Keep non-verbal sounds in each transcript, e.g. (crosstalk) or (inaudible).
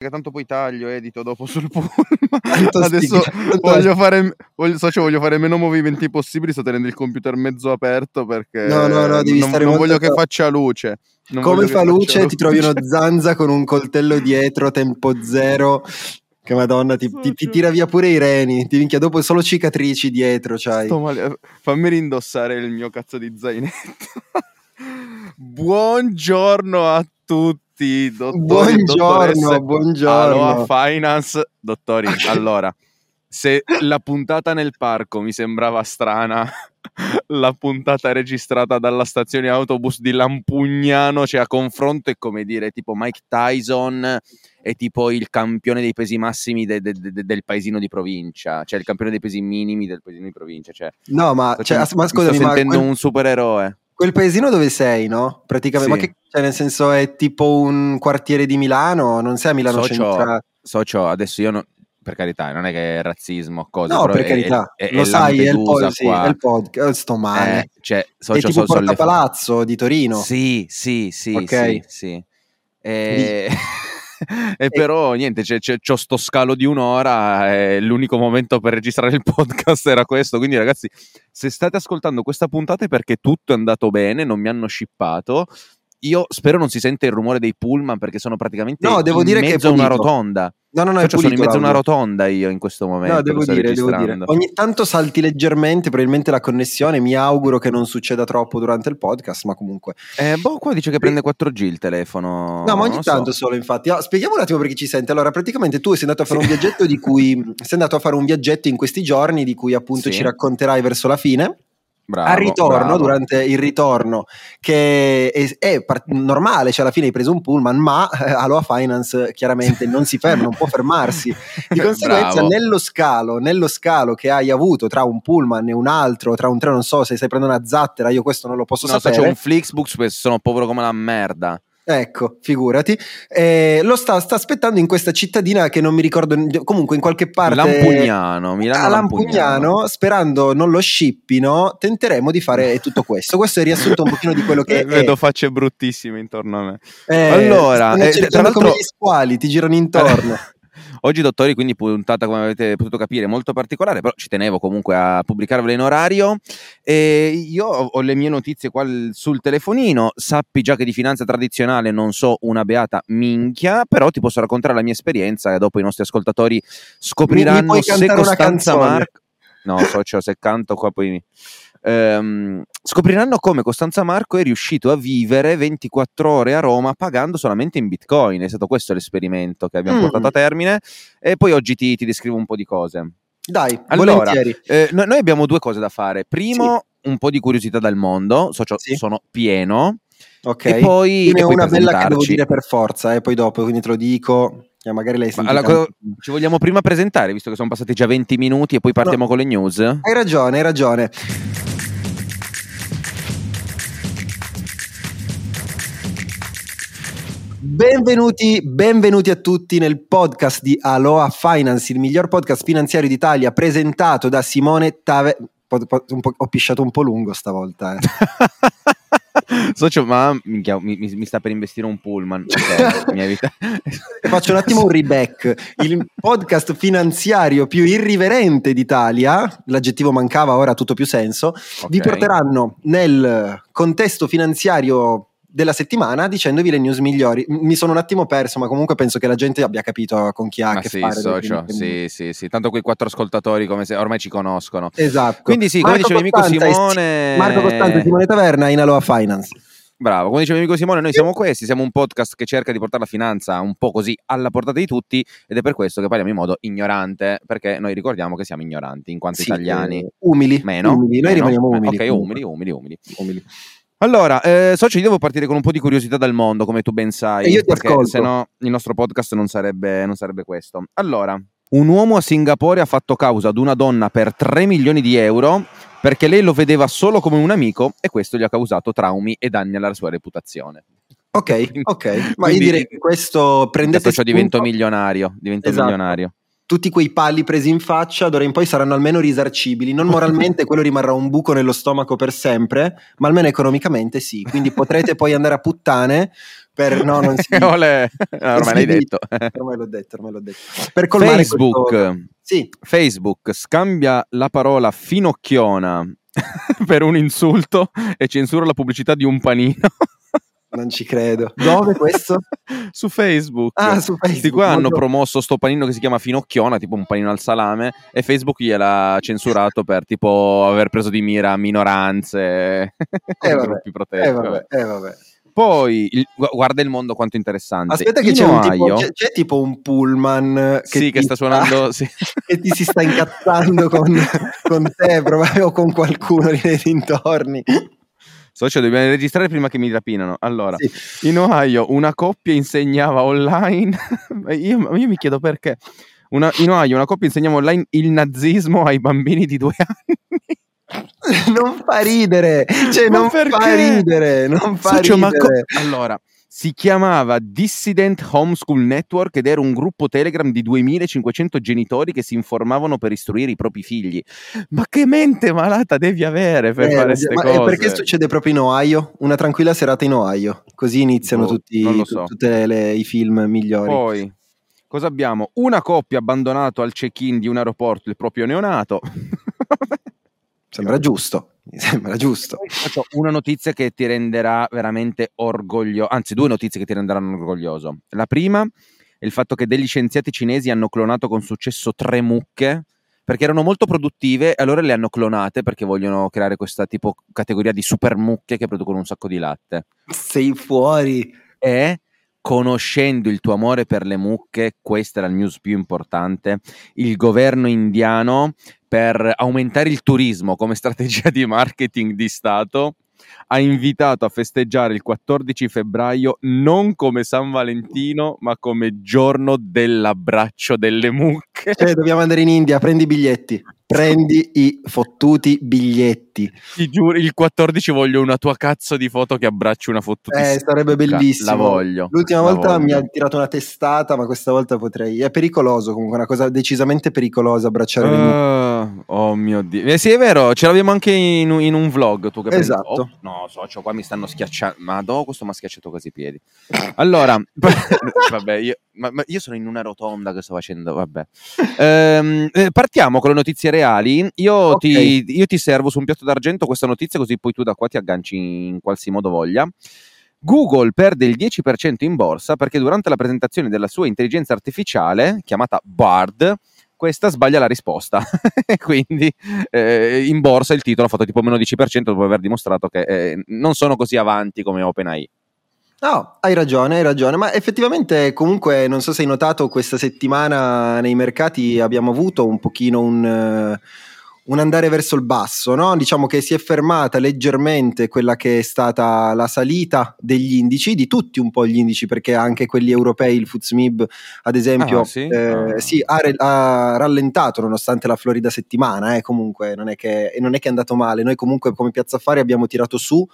che tanto poi taglio, edito dopo sul pullman. (laughs) Adesso voglio fare, voglio, so, cioè, voglio fare meno movimenti possibili, sto tenendo il computer mezzo aperto perché no, no, no, devi non, stare non voglio che faccia luce. Non Come fa luce, ti trovi uno (laughs) zanza con un coltello dietro, tempo zero. Che madonna, ti, ti, ti, tira via pure i reni. Ti minchia dopo solo cicatrici dietro. C'hai. Fammi rindossare il mio cazzo di zainetto. (laughs) Buongiorno a tutti, dottori. Buongiorno, buongiorno. Aloha Finance, dottori. (laughs) Allora, se la puntata nel parco mi sembrava strana, (laughs) la puntata registrata dalla stazione autobus di Lampugnano, cioè a confronto è come dire tipo Mike Tyson è tipo il campione dei pesi massimi de, de, de, del paesino di provincia, cioè il campione dei pesi minimi del paesino di provincia. Cioè, no, ma, cioè, ma scusami, sto sentendo quel, un supereroe. Quel paesino dove sei, no? Praticamente, sì. ma che, cioè, nel senso è tipo un quartiere di Milano, non sei a Milano socio, centrale. Socio, adesso io non, per carità, non è che è razzismo, cose, no, per carità, è, è, lo è sai, è il, pod, sì, è il podcast, sto male. Eh, cioè, socio, è tipo so, Porta Palazzo di Torino. Sì, sì, sì, okay. sì, sì. E... (laughs) e però niente, c'è, c'è, c'ho sto scalo di un'ora e l'unico momento per registrare il (laughs) podcast era questo. Quindi, ragazzi, se state ascoltando questa puntata è perché tutto è andato bene, non mi hanno shippato. Io spero non si sente il rumore dei pullman perché sono praticamente no, devo in dire mezzo che a una rotonda. No, no, no, cioè, sono in mezzo a una rotonda io in questo momento. No, devo dire, devo dire. Ogni tanto salti leggermente, probabilmente la connessione. Mi auguro che non succeda troppo durante il podcast, ma comunque. Eh, boh, qua dice che prende 4G il telefono. No, ma ogni tanto so. solo, infatti. Ah, spieghiamo un attimo per chi ci sente. Allora, praticamente tu sei andato a fare un viaggetto di cui. sei andato a fare un viaggetto in questi giorni, di cui appunto sì. ci racconterai verso la fine. Bravo, al ritorno, bravo. durante il ritorno, che è, è part- normale, cioè alla fine hai preso un pullman, ma eh, Aloha Finance chiaramente non si ferma, non può fermarsi. Di (laughs) conseguenza, nello scalo, nello scalo che hai avuto tra un pullman e un altro, tra un treno, non so se stai prendendo una zattera, io questo non lo posso no, sapere. No, c'è un Flixbus, sono povero come la merda. Ecco, figurati. Eh, lo sta, sta, aspettando in questa cittadina che non mi ricordo, comunque in qualche parte. Lampugnano, Milano. A Lampugnano, sperando non lo scippino, tenteremo di fare (laughs) tutto questo. Questo è il riassunto un pochino di quello che. Eh, vedo facce bruttissime intorno a me. Eh, allora, eh, tra l'altro, come gli squali ti girano intorno. (laughs) Oggi, dottori, quindi puntata, come avete potuto capire, molto particolare, però ci tenevo comunque a pubblicarvela in orario. E io ho le mie notizie qua sul telefonino. Sappi già che di finanza tradizionale non so una beata minchia, però ti posso raccontare la mia esperienza e dopo i nostri ascoltatori scopriranno mi, mi se Costanza Marco. No, socio, se canto qua poi ehm, scopriranno come Costanza Marco è riuscito a vivere 24 ore a Roma pagando solamente in bitcoin. È stato questo l'esperimento che abbiamo mm. portato a termine e poi oggi ti, ti descrivo un po' di cose. Dai, allora, eh, noi abbiamo due cose da fare. Primo, sì. un po' di curiosità dal mondo, so, sì. sono pieno. Ok, e poi, ne ho una bella che devo dire per forza, e eh, poi dopo, quindi te lo dico. Che magari lei allora, ci vogliamo prima presentare, visto che sono passati già 20 minuti e poi partiamo no. con le news? Hai ragione, hai ragione. Benvenuti, benvenuti, a tutti nel podcast di Aloha Finance, il miglior podcast finanziario d'Italia presentato da Simone Tave. ho pisciato un po' lungo stavolta. Eh. (laughs) Socio, ma minchia, mi, mi, sta per investire un pullman. (laughs) Okay, Faccio un attimo un reback. Il podcast finanziario più irriverente d'Italia, l'aggettivo mancava, ora ha tutto più senso, okay. vi porteranno nel contesto finanziario della settimana dicendovi le news migliori. Mi sono un attimo perso, ma comunque penso che la gente abbia capito con chi ha ma a che sì, fare. Socio, sì, sì, sì, tanto quei quattro ascoltatori come se ormai ci conoscono. Esatto. Quindi sì, come diceva amico Simone... Marco Costante Simone Taverna in Aloha Finance. Bravo, come diceva amico Simone, noi siamo questi, siamo un podcast che cerca di portare la finanza un po' così alla portata di tutti ed è per questo che parliamo in modo ignorante, perché noi ricordiamo che siamo ignoranti in quanto sì, italiani. Umili. Meno. Umili. Noi meno. rimaniamo umili. Ok, umili, umili, umili. umili. Allora, eh, Socio, io devo partire con un po' di curiosità dal mondo, come tu ben sai. E io ti perché se no il nostro podcast non sarebbe, non sarebbe questo. Allora, un uomo a Singapore ha fatto causa ad una donna per 3 milioni di euro perché lei lo vedeva solo come un amico e questo gli ha causato traumi e danni alla sua reputazione. Ok, ok. Ma io direi che questo prendete Socio divento milionario, divento Esatto. milionario. Tutti quei pali presi in faccia d'ora in poi saranno almeno risarcibili. Non moralmente, (laughs) quello rimarrà un buco nello stomaco per sempre, ma almeno economicamente sì. Quindi potrete poi andare a puttane per no, non si (laughs) Ole. No, ormai l'hai detto. (laughs) ormai l'ho detto, ormai l'ho detto. Per colmare Facebook, questo... sì. Facebook scambia la parola finocchiona per un insulto e censura la pubblicità di un panino. Non ci credo. Dove questo? (laughs) su Facebook. Ah, su Facebook. Questi qua hanno promosso sto panino che si chiama Finocchiona, tipo un panino al salame, e Facebook gliel'ha censurato per tipo aver preso di mira minoranze, eh, (laughs) gruppi protesti. Eh, vabbè, eh, vabbè. Poi il, guarda il mondo quanto interessante. Aspetta, che c'è, un tipo, c'è, c'è, tipo un pullman che, sì, che sta suonando (laughs) sì. che ti si sta incazzando con, con te o con qualcuno nei dintorni. Socio, dobbiamo registrare prima che mi rapinano. Allora, sì. in Ohio una coppia insegnava online. (laughs) io, io, mi chiedo perché. Una, in Ohio una coppia insegnava online il nazismo ai bambini di due anni. (laughs) non fa ridere, cioè non fa ridere, non fa Socio, ridere. Co- allora, si chiamava Dissident Homeschool Network ed era un gruppo Telegram di 2500 genitori che si informavano per istruire i propri figli. Ma che mente malata devi avere per eh, fare queste cose? perché succede proprio in Ohio? Una tranquilla serata in Ohio, così iniziano oh, tutti so. tutti i film migliori. Poi, cosa abbiamo? Una coppia abbandonato al check-in di un aeroporto il proprio neonato. (laughs) Sembra giusto. Mi sembra giusto. Una notizia che ti renderà veramente orgoglioso, anzi due notizie che ti renderanno orgoglioso. La prima è il fatto che degli scienziati cinesi hanno clonato con successo tre mucche perché erano molto produttive e allora le hanno clonate perché vogliono creare questa tipo categoria di super mucche che producono un sacco di latte. Sei fuori. E conoscendo il tuo amore per le mucche, questa è la news più importante, il governo indiano per aumentare il turismo come strategia di marketing di Stato ha invitato a festeggiare il 14 febbraio non come San Valentino, ma come giorno dell'abbraccio delle mucche. Cioè, dobbiamo andare in India, prendi i biglietti. Prendi i fottuti biglietti. Ti giuro, il 14 voglio una tua cazzo di foto che abbracci una fottuta. Eh, sarebbe bellissimo. La voglio. L'ultima la volta voglio. mi ha tirato una testata, ma questa volta potrei. È pericoloso comunque, una cosa decisamente pericolosa abbracciare uh, le mucche. Oh mio Dio. Eh, sì, è vero, ce l'abbiamo anche in, in un vlog. Tu che esatto. Oh, no, socio, qua mi stanno schiacciando. Ma do, questo mi ha schiacciato quasi i piedi. (laughs) Allora, (laughs) vabbè, io, ma, ma io sono in una rotonda che sto facendo, vabbè. Ehm, eh, partiamo con le notizie reali. Io, okay. ti, io ti servo su un piatto d'argento questa notizia, così poi tu da qua ti agganci in qualsiasi modo voglia. Google perde il 10% in borsa perché durante la presentazione della sua intelligenza artificiale, chiamata Bard, questa sbaglia la risposta. (laughs) Quindi eh, in borsa il titolo ha fatto tipo meno 10% dopo aver dimostrato che eh, non sono così avanti come OpenAI. No, hai ragione, hai ragione, ma effettivamente comunque non so se hai notato questa settimana nei mercati abbiamo avuto un pochino un, uh, un andare verso il basso, no? diciamo che si è fermata leggermente quella che è stata la salita degli indici, di tutti un po' gli indici perché anche quelli europei, il FUZMIB ad esempio, ah, sì? Eh, ah. sì ha, ha, rallentato nonostante la florida settimana, eh, comunque non è, che, non è che è andato male, noi comunque come Piazza Affari abbiamo tirato su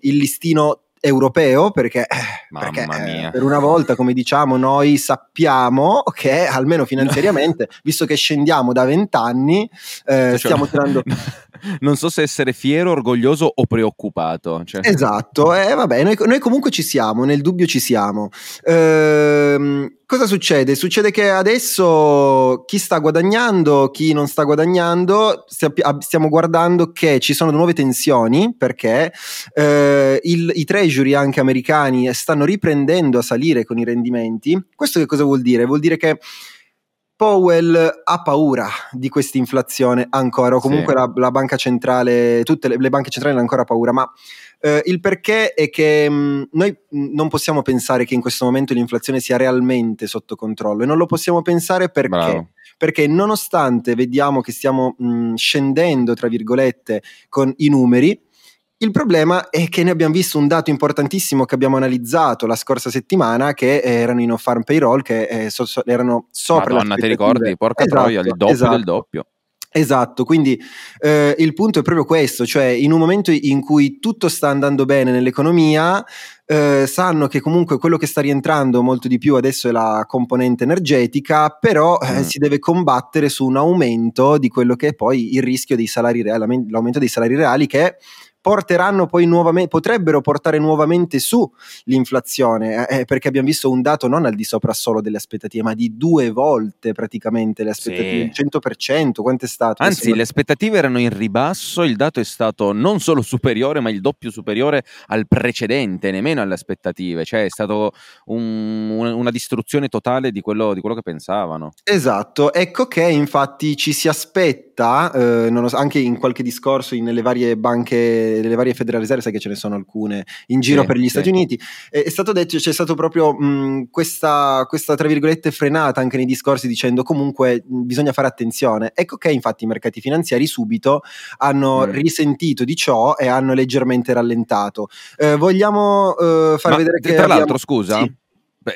il listino europeo perché, perché eh, per una volta come diciamo noi sappiamo che almeno finanziariamente (laughs) visto che scendiamo da vent'anni eh, cioè, stiamo tirando (laughs) non so se essere fiero, orgoglioso o preoccupato cioè. esatto eh, vabbè noi, noi, comunque ci siamo nel dubbio ci siamo ehm Cosa succede? Succede che adesso chi sta guadagnando, chi non sta guadagnando, stiamo guardando che ci sono nuove tensioni perché eh, il, i treasury anche americani stanno riprendendo a salire con i rendimenti. Questo che cosa vuol dire? Vuol dire che Powell ha paura di questa inflazione ancora, o comunque sì. la, la, banca centrale, tutte le, le banche centrali hanno ancora paura, ma eh, il perché è che mh, mm, noi mm, non possiamo pensare che in questo momento l'inflazione sia realmente sotto controllo e non lo possiamo pensare perché. Bravo. Perché nonostante vediamo che stiamo mh, mm, scendendo, tra virgolette, con i numeri, il problema è che ne abbiamo visto un dato importantissimo che abbiamo analizzato la scorsa settimana, che erano i no farm payroll, che eh, so, so, erano sopra Madonna, ti ricordi? Porca esatto, troia, il doppio esatto. del doppio. Esatto, quindi eh, il punto è proprio questo, cioè in un momento in cui tutto sta andando bene nell'economia, eh, sanno che comunque quello che sta rientrando molto di più adesso è la componente energetica, però eh, mm. si deve combattere su un aumento di quello che è poi il rischio dei salari reali, l'aumento dei salari reali che porteranno poi nuovamente, potrebbero portare nuovamente su l'inflazione, eh, eh, perché abbiamo visto un dato non al di sopra solo delle aspettative, ma di due volte praticamente le aspettative, sì. 100%, quanto è stato? Anzi, le aspettative erano in ribasso, il dato è stato non solo superiore, ma il doppio superiore al precedente, nemmeno alle aspettative, cioè è stato un, una distruzione totale di quello, di quello che pensavano. Esatto, ecco che infatti ci si aspetta, eh, anche in qualche discorso nelle varie banche, nelle varie Federal Reserve, sai che ce ne sono alcune in giro sì, per gli sì. Stati Uniti, è, è, stato detto, c'è stato proprio mh, questa, questa, tra virgolette, frenata anche nei discorsi dicendo comunque mh, bisogna fare attenzione. Ecco che infatti i mercati finanziari subito hanno mm. risentito di ciò e hanno leggermente rallentato. Eh, vogliamo eh, far Ma, vedere che... Tra abbiamo... l'altro, scusa. Sì.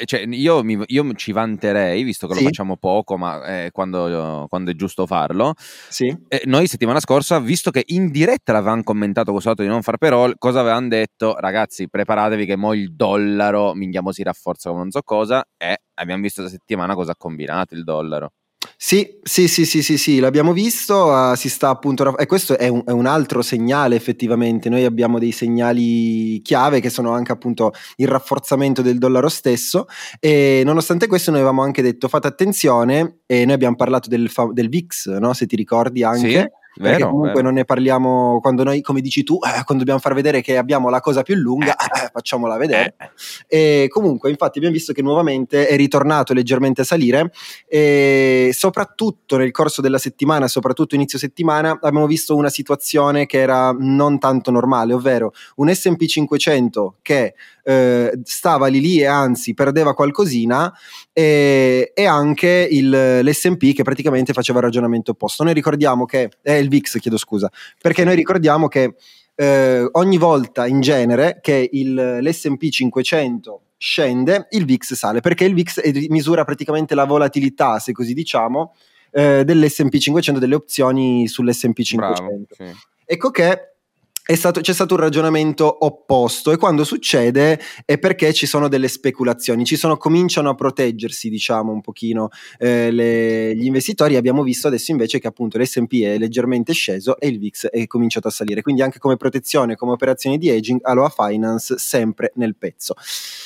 Cioè, io, mi, io, ci vanterei, visto che sì. lo facciamo poco, ma eh, quando, quando, è giusto farlo. Sì. Eh, noi settimana scorsa, visto che in diretta l'avevamo commentato questo dato di non far però, cosa avevamo detto? Ragazzi, preparatevi che mo il dollaro, minchiamo si rafforza come non so cosa, e abbiamo visto questa settimana cosa ha combinato il dollaro. Sì, sì, sì, sì, sì, sì, l'abbiamo visto, uh, si sta appunto, e questo è un, è un, altro segnale effettivamente, noi abbiamo dei segnali chiave che sono anche appunto il rafforzamento del dollaro stesso e nonostante questo noi avevamo anche detto fate attenzione e noi abbiamo parlato del, del VIX, no? se ti ricordi anche. Sì vero, comunque vero. non ne parliamo quando noi, come dici tu, eh, quando dobbiamo far vedere che abbiamo la cosa più lunga, eh, (laughs) facciamola vedere. Eh. E comunque, infatti, abbiamo visto che nuovamente è ritornato leggermente a salire e soprattutto nel corso della settimana, soprattutto inizio settimana, abbiamo visto una situazione che era non tanto normale, ovvero un SP 500 che eh, stava lì lì e anzi perdeva qualcosina e, e anche il, l'SP che praticamente faceva il ragionamento opposto. Noi ricordiamo che, eh, il VIX chiedo scusa, perché noi ricordiamo che eh, ogni volta in genere che il, l'SP 500 scende, il VIX sale, perché il VIX misura praticamente la volatilità, se così diciamo, eh, dell'SP 500, delle opzioni sull'SP 500. Bravo, sì. Ecco che Stato, c'è stato un ragionamento opposto e quando succede è perché ci sono delle speculazioni, ci sono, cominciano a proteggersi diciamo un pochino eh, le, gli investitori abbiamo visto adesso invece che appunto l'S&P è leggermente sceso e il VIX è cominciato a salire, quindi anche come protezione, come operazioni di aging, Aloha Finance sempre nel pezzo.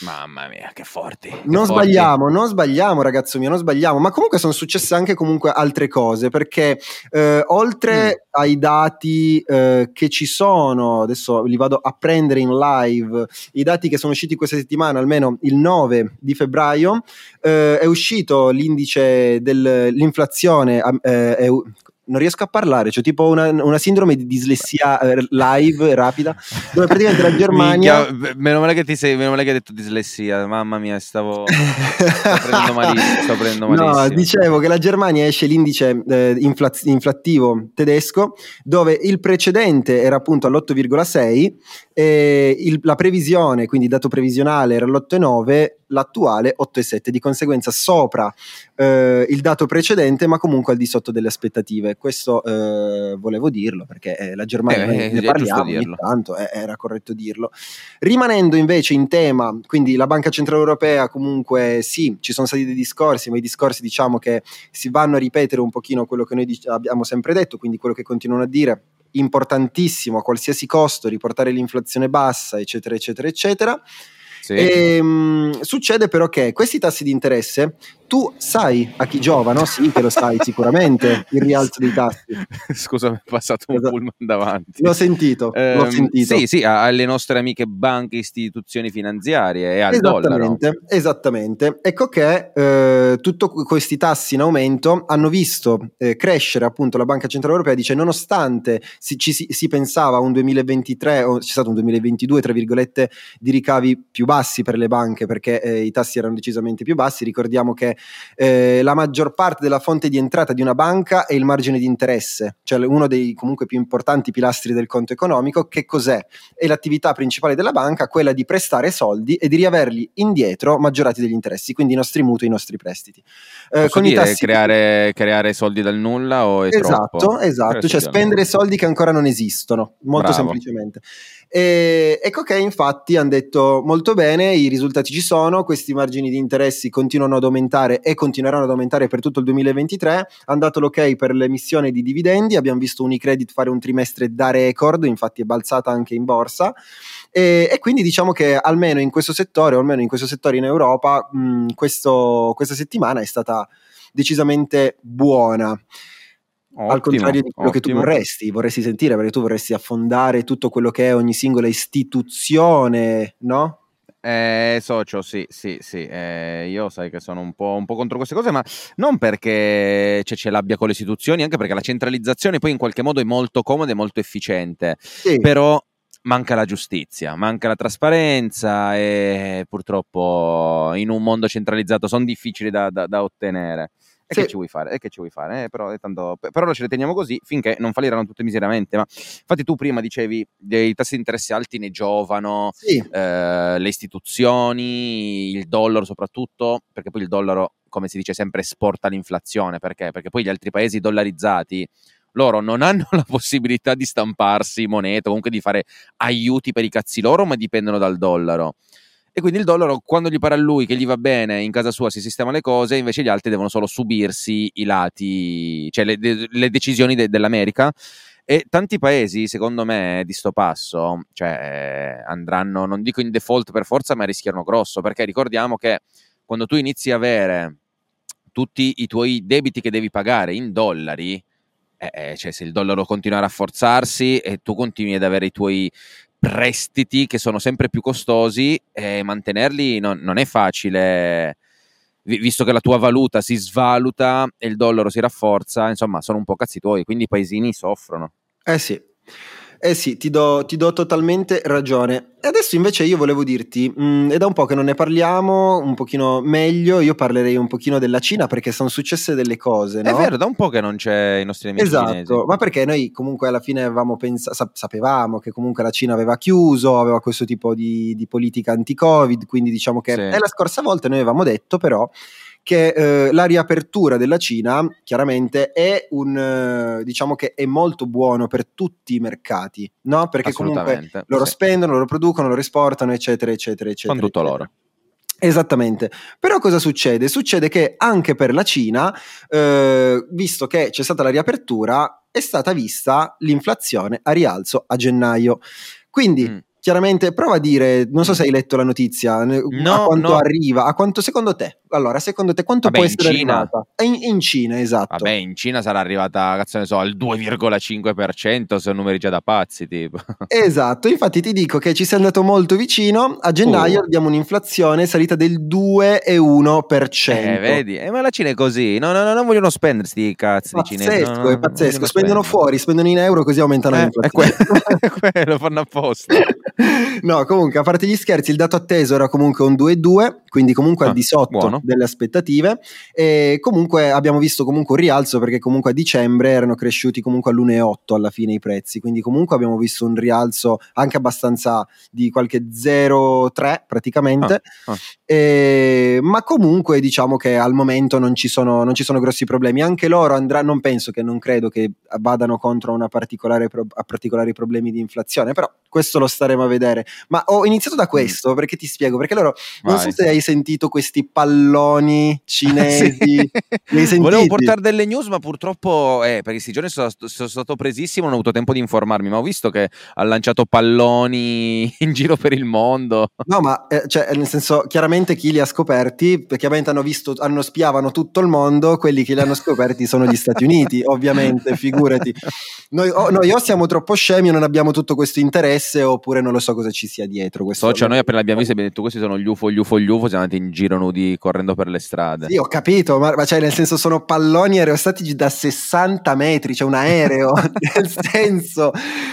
Mamma mia che forti. Che non forti. sbagliamo, non sbagliamo ragazzo mio, non sbagliamo, ma comunque sono successe anche comunque altre cose perché eh, oltre mm. ai dati eh, che ci sono sono, adesso li vado a prendere in live, i dati che sono usciti questa settimana, almeno il 9 di febbraio, eh, è uscito l'indice dell'inflazione, eh, non riesco a parlare, c'è tipo una, una sindrome di dislessia eh, live rapida, dove praticamente la Germania... Minchia, meno male che ti sei, meno male che hai detto dislessia, mamma mia, stavo, (laughs) stavo prendendo malissimo, stavo prendendo malissimo. No, dicevo che la Germania esce l'indice eh, inflaz- inflattivo tedesco, dove il precedente era appunto all'8,6 e il, la previsione, quindi il dato previsionale era all'8,9 l'attuale 8,7, di conseguenza sopra eh, il dato precedente, ma comunque al di sotto delle aspettative. Questo eh, volevo dirlo perché eh, la Germania eh, ne parliamo ogni tanto, eh, era corretto dirlo. Rimanendo invece in tema, quindi la Banca Centrale Europea comunque sì, ci sono stati dei discorsi, ma i discorsi diciamo che si vanno a ripetere un pochino quello che noi dic- abbiamo sempre detto, quindi quello che continuano a dire importantissimo a qualsiasi costo riportare l'inflazione bassa, eccetera, eccetera, eccetera. Sì. E, ehm, mh, succede però che questi tassi di interesse tu sai a chi giova, no? Sì, che lo sai (laughs) sicuramente, il rialzo dei tassi. (laughs) Scusa, mi è passato un esatto. pullman davanti. L'ho sentito, eh, l'ho sentito. Sì, sì, alle nostre amiche banche, istituzioni finanziarie e al esattamente, dollaro. Esattamente. Ecco che eh, tutti questi tassi in aumento hanno visto eh, crescere appunto la Banca Centrale Europea, dice nonostante si, ci, si, si pensava a un 2023 o c'è stato un 2022, tra virgolette, di ricavi più bassi per le banche perché eh, i tassi erano decisamente più bassi, ricordiamo che eh, la maggior parte della fonte di entrata di una banca è il margine di interesse, cioè uno dei comunque più importanti pilastri del conto economico. Che cos'è? È l'attività principale della banca, quella di prestare soldi e di riaverli indietro maggiorati degli interessi, quindi i nostri mutui, i nostri prestiti. Eh, con i tassi creare, creare, soldi dal nulla o è esatto, troppo? Esatto, cioè spendere soldi che ancora non esistono, molto Bravo. semplicemente. E ecco che infatti hanno detto molto bene i risultati ci sono, questi margini di interessi continuano ad aumentare e continueranno ad aumentare per tutto il 2023. È andato l'ok per l'emissione di dividendi, abbiamo visto Unicredit fare un trimestre da record, infatti è balzata anche in borsa. E, e, quindi diciamo che almeno in questo settore, o almeno in questo settore in Europa, mh, questo, questa settimana è stata decisamente buona. Ottimo, al contrario di quello ottimo. che tu vorresti, vorresti sentire, perché tu vorresti affondare tutto quello che è ogni singola istituzione, no? Eh, socio, sì, sì, sì. Eh, io sai che sono un po', un po', contro queste cose, ma non perché cioè, ce l'abbia con le istituzioni, anche perché la centralizzazione poi in qualche modo è molto comoda e molto efficiente. Sì. Però manca la giustizia, manca la trasparenza e purtroppo in un mondo centralizzato sono difficili da, da, da ottenere. E sì. che ci vuoi fare? E che ci vuoi fare? Eh, però, tanto, però noi ce le teniamo così finché non falliranno tutte miseramente. Ma infatti, tu prima dicevi dei tassi di interesse alti ne giovano sì. eh, le istituzioni, il dollaro soprattutto, perché poi il dollaro, come si dice sempre, esporta l'inflazione. Perché? Perché poi gli altri paesi dollarizzati loro non hanno (laughs) la possibilità di stamparsi moneta, comunque di fare aiuti per i cazzi loro, ma dipendono dal dollaro. E quindi il dollaro, quando gli pare a lui che gli va bene, in casa sua si sistema le cose, invece gli altri devono solo subirsi i lati, cioè le, le decisioni de, dell'America. E tanti paesi, secondo me, di sto passo, cioè, andranno, non dico in default per forza, ma rischiano grosso, perché ricordiamo che quando tu inizi a avere tutti i tuoi debiti che devi pagare in dollari, eh, eh cioè se il dollaro continua a rafforzarsi e tu continui ad avere i tuoi prestiti che sono sempre più costosi e mantenerli non, non è facile visto che la tua valuta si svaluta e il dollaro si rafforza, insomma, sono un po' cazzi tuoi, quindi i paesini soffrono. Eh sì. Eh sì, ti do, ti do, totalmente ragione. E adesso invece io volevo dirti, mh, mm, è da un po' che non ne parliamo un pochino meglio, io parlerei un pochino della Cina perché sono successe delle cose, no? È vero, da un po' che non c'è i nostri amici Esatto, cinesi. ma perché noi comunque alla fine avevamo pensato, sapevamo che comunque la Cina aveva chiuso, aveva questo tipo di, di politica anti-Covid, quindi diciamo che sì. è la scorsa volta noi avevamo detto però che eh, la riapertura della Cina chiaramente è un eh, diciamo che è molto buono per tutti i mercati, no? Perché comunque loro sì. spendono, loro producono, loro esportano, eccetera, eccetera, eccetera. Con tutto eccetera. loro. Esattamente, però cosa succede? Succede che anche per la Cina, eh, visto che c'è stata la riapertura, è stata vista l'inflazione a rialzo a gennaio. Quindi mm chiaramente prova a dire, non so se hai letto la notizia, no, a quanto no. arriva, a quanto secondo te? Allora, secondo te quanto Vabbè, può essere Cina. arrivata? In, in, Cina, esatto. Vabbè, in Cina sarà arrivata, cazzo ne so, al 2,5%, sono numeri già da pazzi, tipo. (laughs) Esatto, infatti ti dico che ci sei andato molto vicino, a gennaio uh. abbiamo un'inflazione salita del 2,1%. Eh, vedi, eh, ma la Cina è così, no, no, no non vogliono spendere sti cazzi pazzesco, di cinesi. No, no, è pazzesco, spendono fuori, spendono in euro così aumentano eh, l'inflazione. È que- (laughs) lo fanno apposta. (laughs) no, comunque, a parte gli scherzi, il dato atteso era comunque un 2,2, quindi comunque ah, al di sotto buono. Delle aspettative. E comunque abbiamo visto comunque un rialzo perché comunque a dicembre erano cresciuti comunque all'1,8 alla fine i prezzi, quindi comunque abbiamo visto un rialzo anche abbastanza di qualche 0,3 praticamente. Ah, ah. E, ma comunque diciamo che al momento non ci, sono, non ci sono grossi problemi. Anche loro andranno, non penso che non credo che vadano contro una particolare pro, a particolari problemi di inflazione, però questo lo staremo a vedere. Ma ho iniziato da mm. questo perché ti spiego, perché loro Vai. non so se hai sentito questi palloni cinesi. (laughs) sì. Volevo portare delle news, ma purtroppo, eh, perché questi giorni sono, sono, stato presissimo, non ho avuto tempo di informarmi, ma ho visto che ha lanciato palloni (laughs) in giro per il mondo. No, ma eh, cioè, nel senso, chiaramente chi li ha scoperti, perché ovviamente hanno visto, hanno spiavano tutto il mondo, quelli che li hanno scoperti sono gli Stati Uniti, ovviamente, figurati. Noi o, noi o siamo troppo scemi o non abbiamo tutto questo interesse, oppure non lo so cosa ci sia dietro. So, cioè, noi appena l'abbiamo visto abbiamo detto questi sono gli UFO, gli UFO, gli UFO, siamo andati in giro nudi correndo per le strade. Sì, ho capito, ma, ma cioè, nel senso sono palloni aerostatici da 60 metri, c'è cioè un aereo, (laughs) (laughs) nel senso,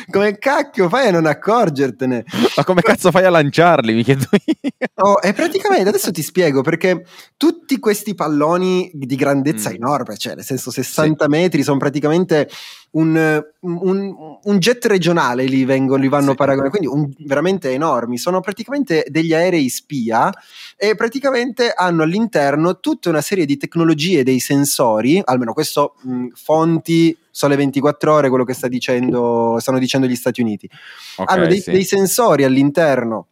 come cacchio fai a non accorgertene? Ma come cazzo fai a lanciarli, mi chiedo io? Oh, e praticamente, adesso ti spiego, perché tutti questi palloni di grandezza mm. enorme, cioè nel senso 60 sì. metri, sono praticamente un, un, un, jet regionale li, vengono, li vanno sì. paragonati, quindi un, veramente enormi. Sono praticamente degli aerei spia e praticamente hanno all'interno tutta una serie di tecnologie, dei sensori, almeno questo mh, fonti Sole 24 ore, quello che sta dicendo, stanno dicendo gli Stati Uniti. Okay, hanno dei, sì. dei sensori all'interno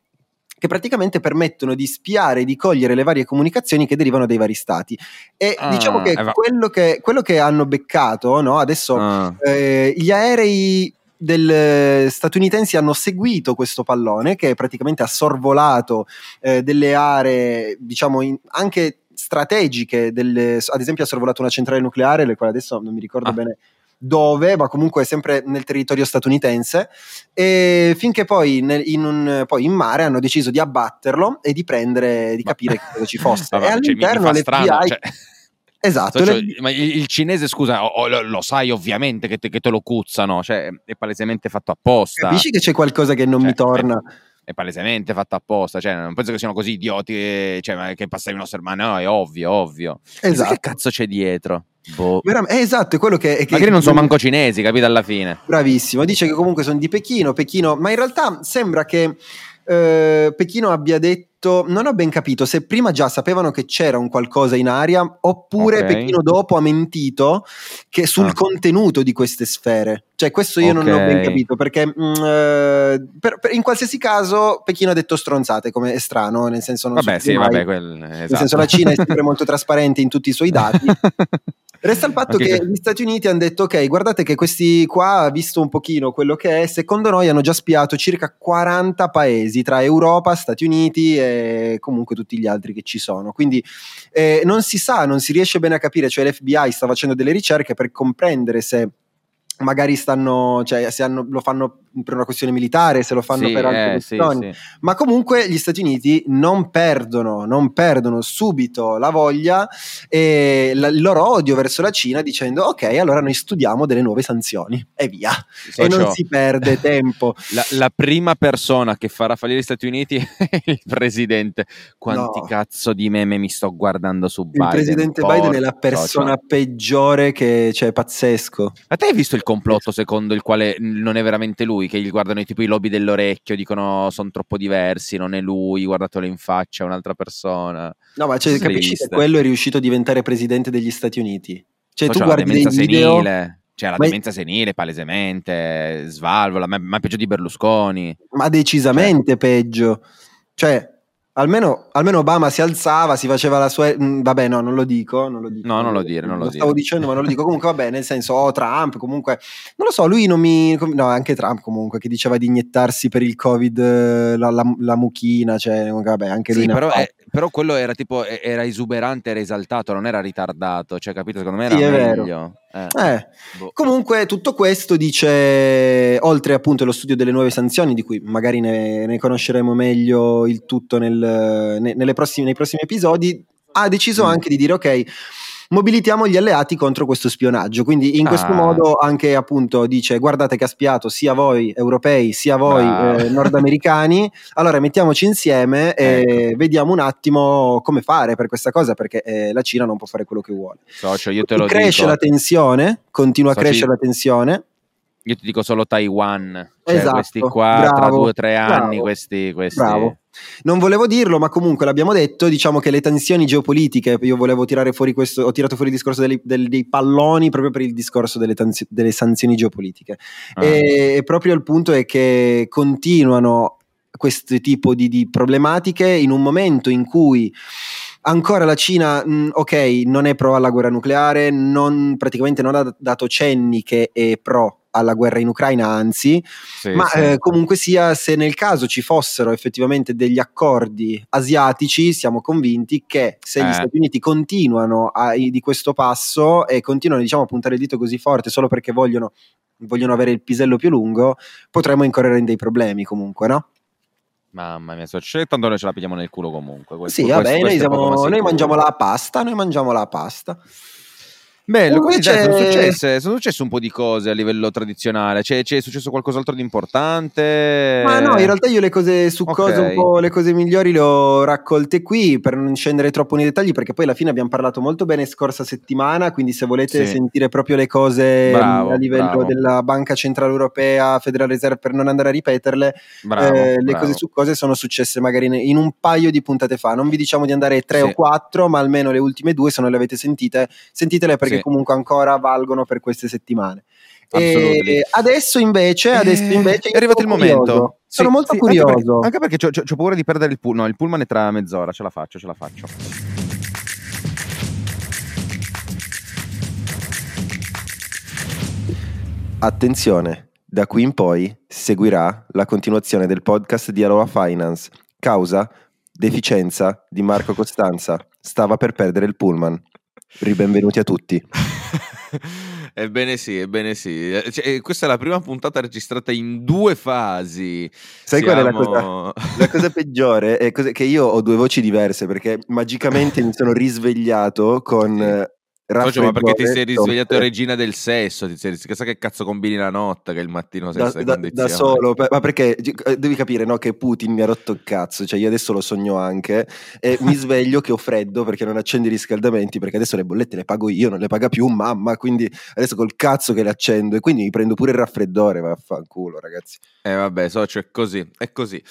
che praticamente permettono di spiare e di cogliere le varie comunicazioni che derivano dai vari stati. E ah, diciamo che, eh quello che quello che hanno beccato, no? adesso ah. eh, gli aerei del, statunitensi hanno seguito questo pallone che praticamente ha sorvolato eh, delle aree, diciamo, in, anche strategiche, delle, ad esempio ha sorvolato una centrale nucleare, le quali adesso non mi ricordo ah. bene dove, ma comunque sempre nel territorio statunitense, e finché poi, nel, in, un, poi in mare hanno deciso di abbatterlo e di prendere, di capire che cosa ci fosse. (laughs) Vabbè, e cioè, all'interno cioè, l'FBI... (laughs) Cioè... Esatto. Cioè, le... ma il, cinese, scusa, oh, lo, lo, sai ovviamente che te, che te, lo cuzzano, cioè è palesemente fatto apposta. Capisci che c'è qualcosa che non cioè, mi torna? È, è, palesemente fatto apposta, cioè non penso che siano così idioti che, cioè, che passano a osservare, no, è ovvio, ovvio. Esatto. Che cazzo c'è dietro? Boh. È esatto, è quello che, è che Magari non sono manco cinesi, capito alla fine. Bravissimo, dice che comunque sono di Pechino, Pechino, ma in realtà sembra che eh, Pechino abbia detto, non ho ben capito se prima già sapevano che c'era un qualcosa in aria oppure okay. Pechino dopo ha mentito che sul ah. contenuto di queste sfere. Cioè questo io okay. non ho ben capito perché mh, mm, eh, per, per, in qualsiasi caso Pechino ha detto stronzate come è strano, nel senso non vabbè, so sì, mai, vabbè, quel, esatto. nel senso la Cina è sempre molto trasparente in tutti i suoi dati (laughs) Resta il fatto okay. che gli Stati Uniti hanno detto: Ok, guardate che questi qua, visto un pochino quello che è, secondo noi hanno già spiato circa 40 paesi tra Europa, Stati Uniti e comunque tutti gli altri che ci sono. Quindi eh, non si sa, non si riesce bene a capire, cioè l'FBI sta facendo delle ricerche per comprendere se magari stanno, cioè se hanno, lo fanno per una questione militare, se lo fanno sì, per altre eh, questioni, sì, sì. ma comunque gli Stati Uniti non perdono, non perdono subito la voglia e la, il loro odio verso la Cina dicendo ok, allora noi studiamo delle nuove sanzioni e via. E non si perde (laughs) tempo. La, la, prima persona che farà fallire gli Stati Uniti è il presidente. Quanti no. cazzo di meme mi sto guardando su Biden? Il presidente Porto, Biden è la persona so, peggiore che c'è, cioè, pazzesco. Ma te hai visto il complotto secondo il quale non è veramente lui? Lui, che gli guardano tipo i lobi dell'orecchio, dicono sono troppo diversi, non è lui, guardatelo in faccia, è un'altra persona. No, ma cioè, capisci che quello è riuscito a diventare presidente degli Stati Uniti? Cioè, tu guardi dei video... senile. Cioè, la ma demenza senile, palesemente, svalvola, ma, ma peggio di Berlusconi. Ma decisamente cioè. peggio. Cioè, Almeno, almeno, Obama si alzava, si faceva la sua. Mh, mm, vabbè, no, non lo dico. Non lo dico no, non lo dire. Non lo, lo stavo dicendo, ma non lo dico. Comunque, vabbè, nel senso, oh, Trump, comunque. Non lo so, lui non mi. No, anche Trump, comunque, che diceva di iniettarsi per il Covid eh, la, la, la mucchina. Cioè, vabbè, anche lui. Sì, però, è, però, quello era tipo. Era esuberante, era esaltato, non era ritardato. Cioè, capito? Secondo me era sì, meglio. Eh. Eh. Boh. Comunque, tutto questo dice, oltre appunto allo studio delle nuove sanzioni, di cui magari ne, ne conosceremo meglio il tutto nel, ne, prossime, nei prossimi episodi, ha deciso mm. anche di dire: Ok mobilitiamo gli alleati contro questo spionaggio. Quindi in questo ah. modo anche appunto dice guardate che ha spiato sia voi europei sia voi eh, nordamericani, (laughs) allora mettiamoci insieme e ecco. vediamo un attimo come fare per questa cosa perché eh, la Cina non può fare quello che vuole. Socio, io te lo cresce dico. la tensione, continua Soci... a crescere la tensione. Io ti dico solo Taiwan, cioè esatto, questi qua bravo, tra due o tre anni, bravo, questi, questi... Bravo. Non volevo dirlo, ma comunque l'abbiamo detto, diciamo che le tensioni geopolitiche, io volevo tirare fuori questo, ho tirato fuori il discorso dei, dei, dei palloni proprio per il discorso delle, tanzi, delle sanzioni geopolitiche. Ah. E, e proprio il punto è che continuano questo tipo di, di problematiche in un momento in cui ancora la Cina, mh, ok, non è pro alla guerra nucleare, non, praticamente non ha dato cenni che è pro alla guerra in Ucraina, anzi, sì, ma sì. Eh, comunque sia, se nel caso ci fossero effettivamente degli accordi asiatici, siamo convinti che se eh. gli Stati Uniti continuano a, di questo passo e continuano diciamo, a puntare il dito così forte solo perché vogliono, vogliono avere il pisello più lungo, potremmo incorrere in dei problemi comunque, no? Mamma mia, tanto noi ce la pigliamo nel culo comunque. Questo, sì, vabbè, noi, siamo, noi mangiamo la pasta, noi mangiamo la pasta. Bello, dai, sono, successe, sono, successe, un po' di cose a livello tradizionale. C'è, c'è successo qualcos'altro di importante? Ma no, in realtà io le cose su okay. cose un po' le cose migliori le ho raccolte qui per non scendere troppo nei dettagli, perché poi alla fine abbiamo parlato molto bene scorsa settimana. Quindi, se volete sì. sentire proprio le cose bravo, a livello bravo. della Banca Centrale Europea, Federal Reserve, per non andare a ripeterle, bravo, eh, le cose su cose sono successe magari in un paio di puntate fa. Non vi diciamo di andare tre sì. o quattro, ma almeno le ultime due, se non le avete sentite, sentitele perché sì. comunque ancora valgono per queste settimane. E adesso invece, adesso invece è arrivato il curioso. momento. Sono sì, molto sì, curioso. Anche perché, anche perché ho paura di perdere il pullman. No, il pullman è tra mezz'ora. Ce la faccio, ce la faccio. Attenzione, da qui in poi seguirà la continuazione del podcast di Aloha Finance. Causa deficienza di Marco Costanza. Stava per perdere il pullman. Ribenvenuti a tutti. (laughs) Ebbene sì, ebbene sì. Eh, cioè, questa è la prima puntata registrata in due fasi. Sai Siamo... qual è la cosa, la cosa peggiore? È che io ho due voci diverse perché magicamente mi sono risvegliato con Oggi, ma perché ti sei risvegliato regina del sesso? Ti sei, chissà che cazzo combini la notte che il mattino sei da, da, da, solo, ma perché eh, devi capire no, che Putin mi ha rotto il cazzo, cioè io adesso lo sogno anche e (laughs) mi sveglio che ho freddo perché non accendo i riscaldamenti perché adesso le bollette le pago io, non le paga più mamma, quindi adesso col cazzo che le accendo e quindi mi prendo pure il raffreddore, vaffanculo ragazzi. Eh vabbè, socio, è così, è così.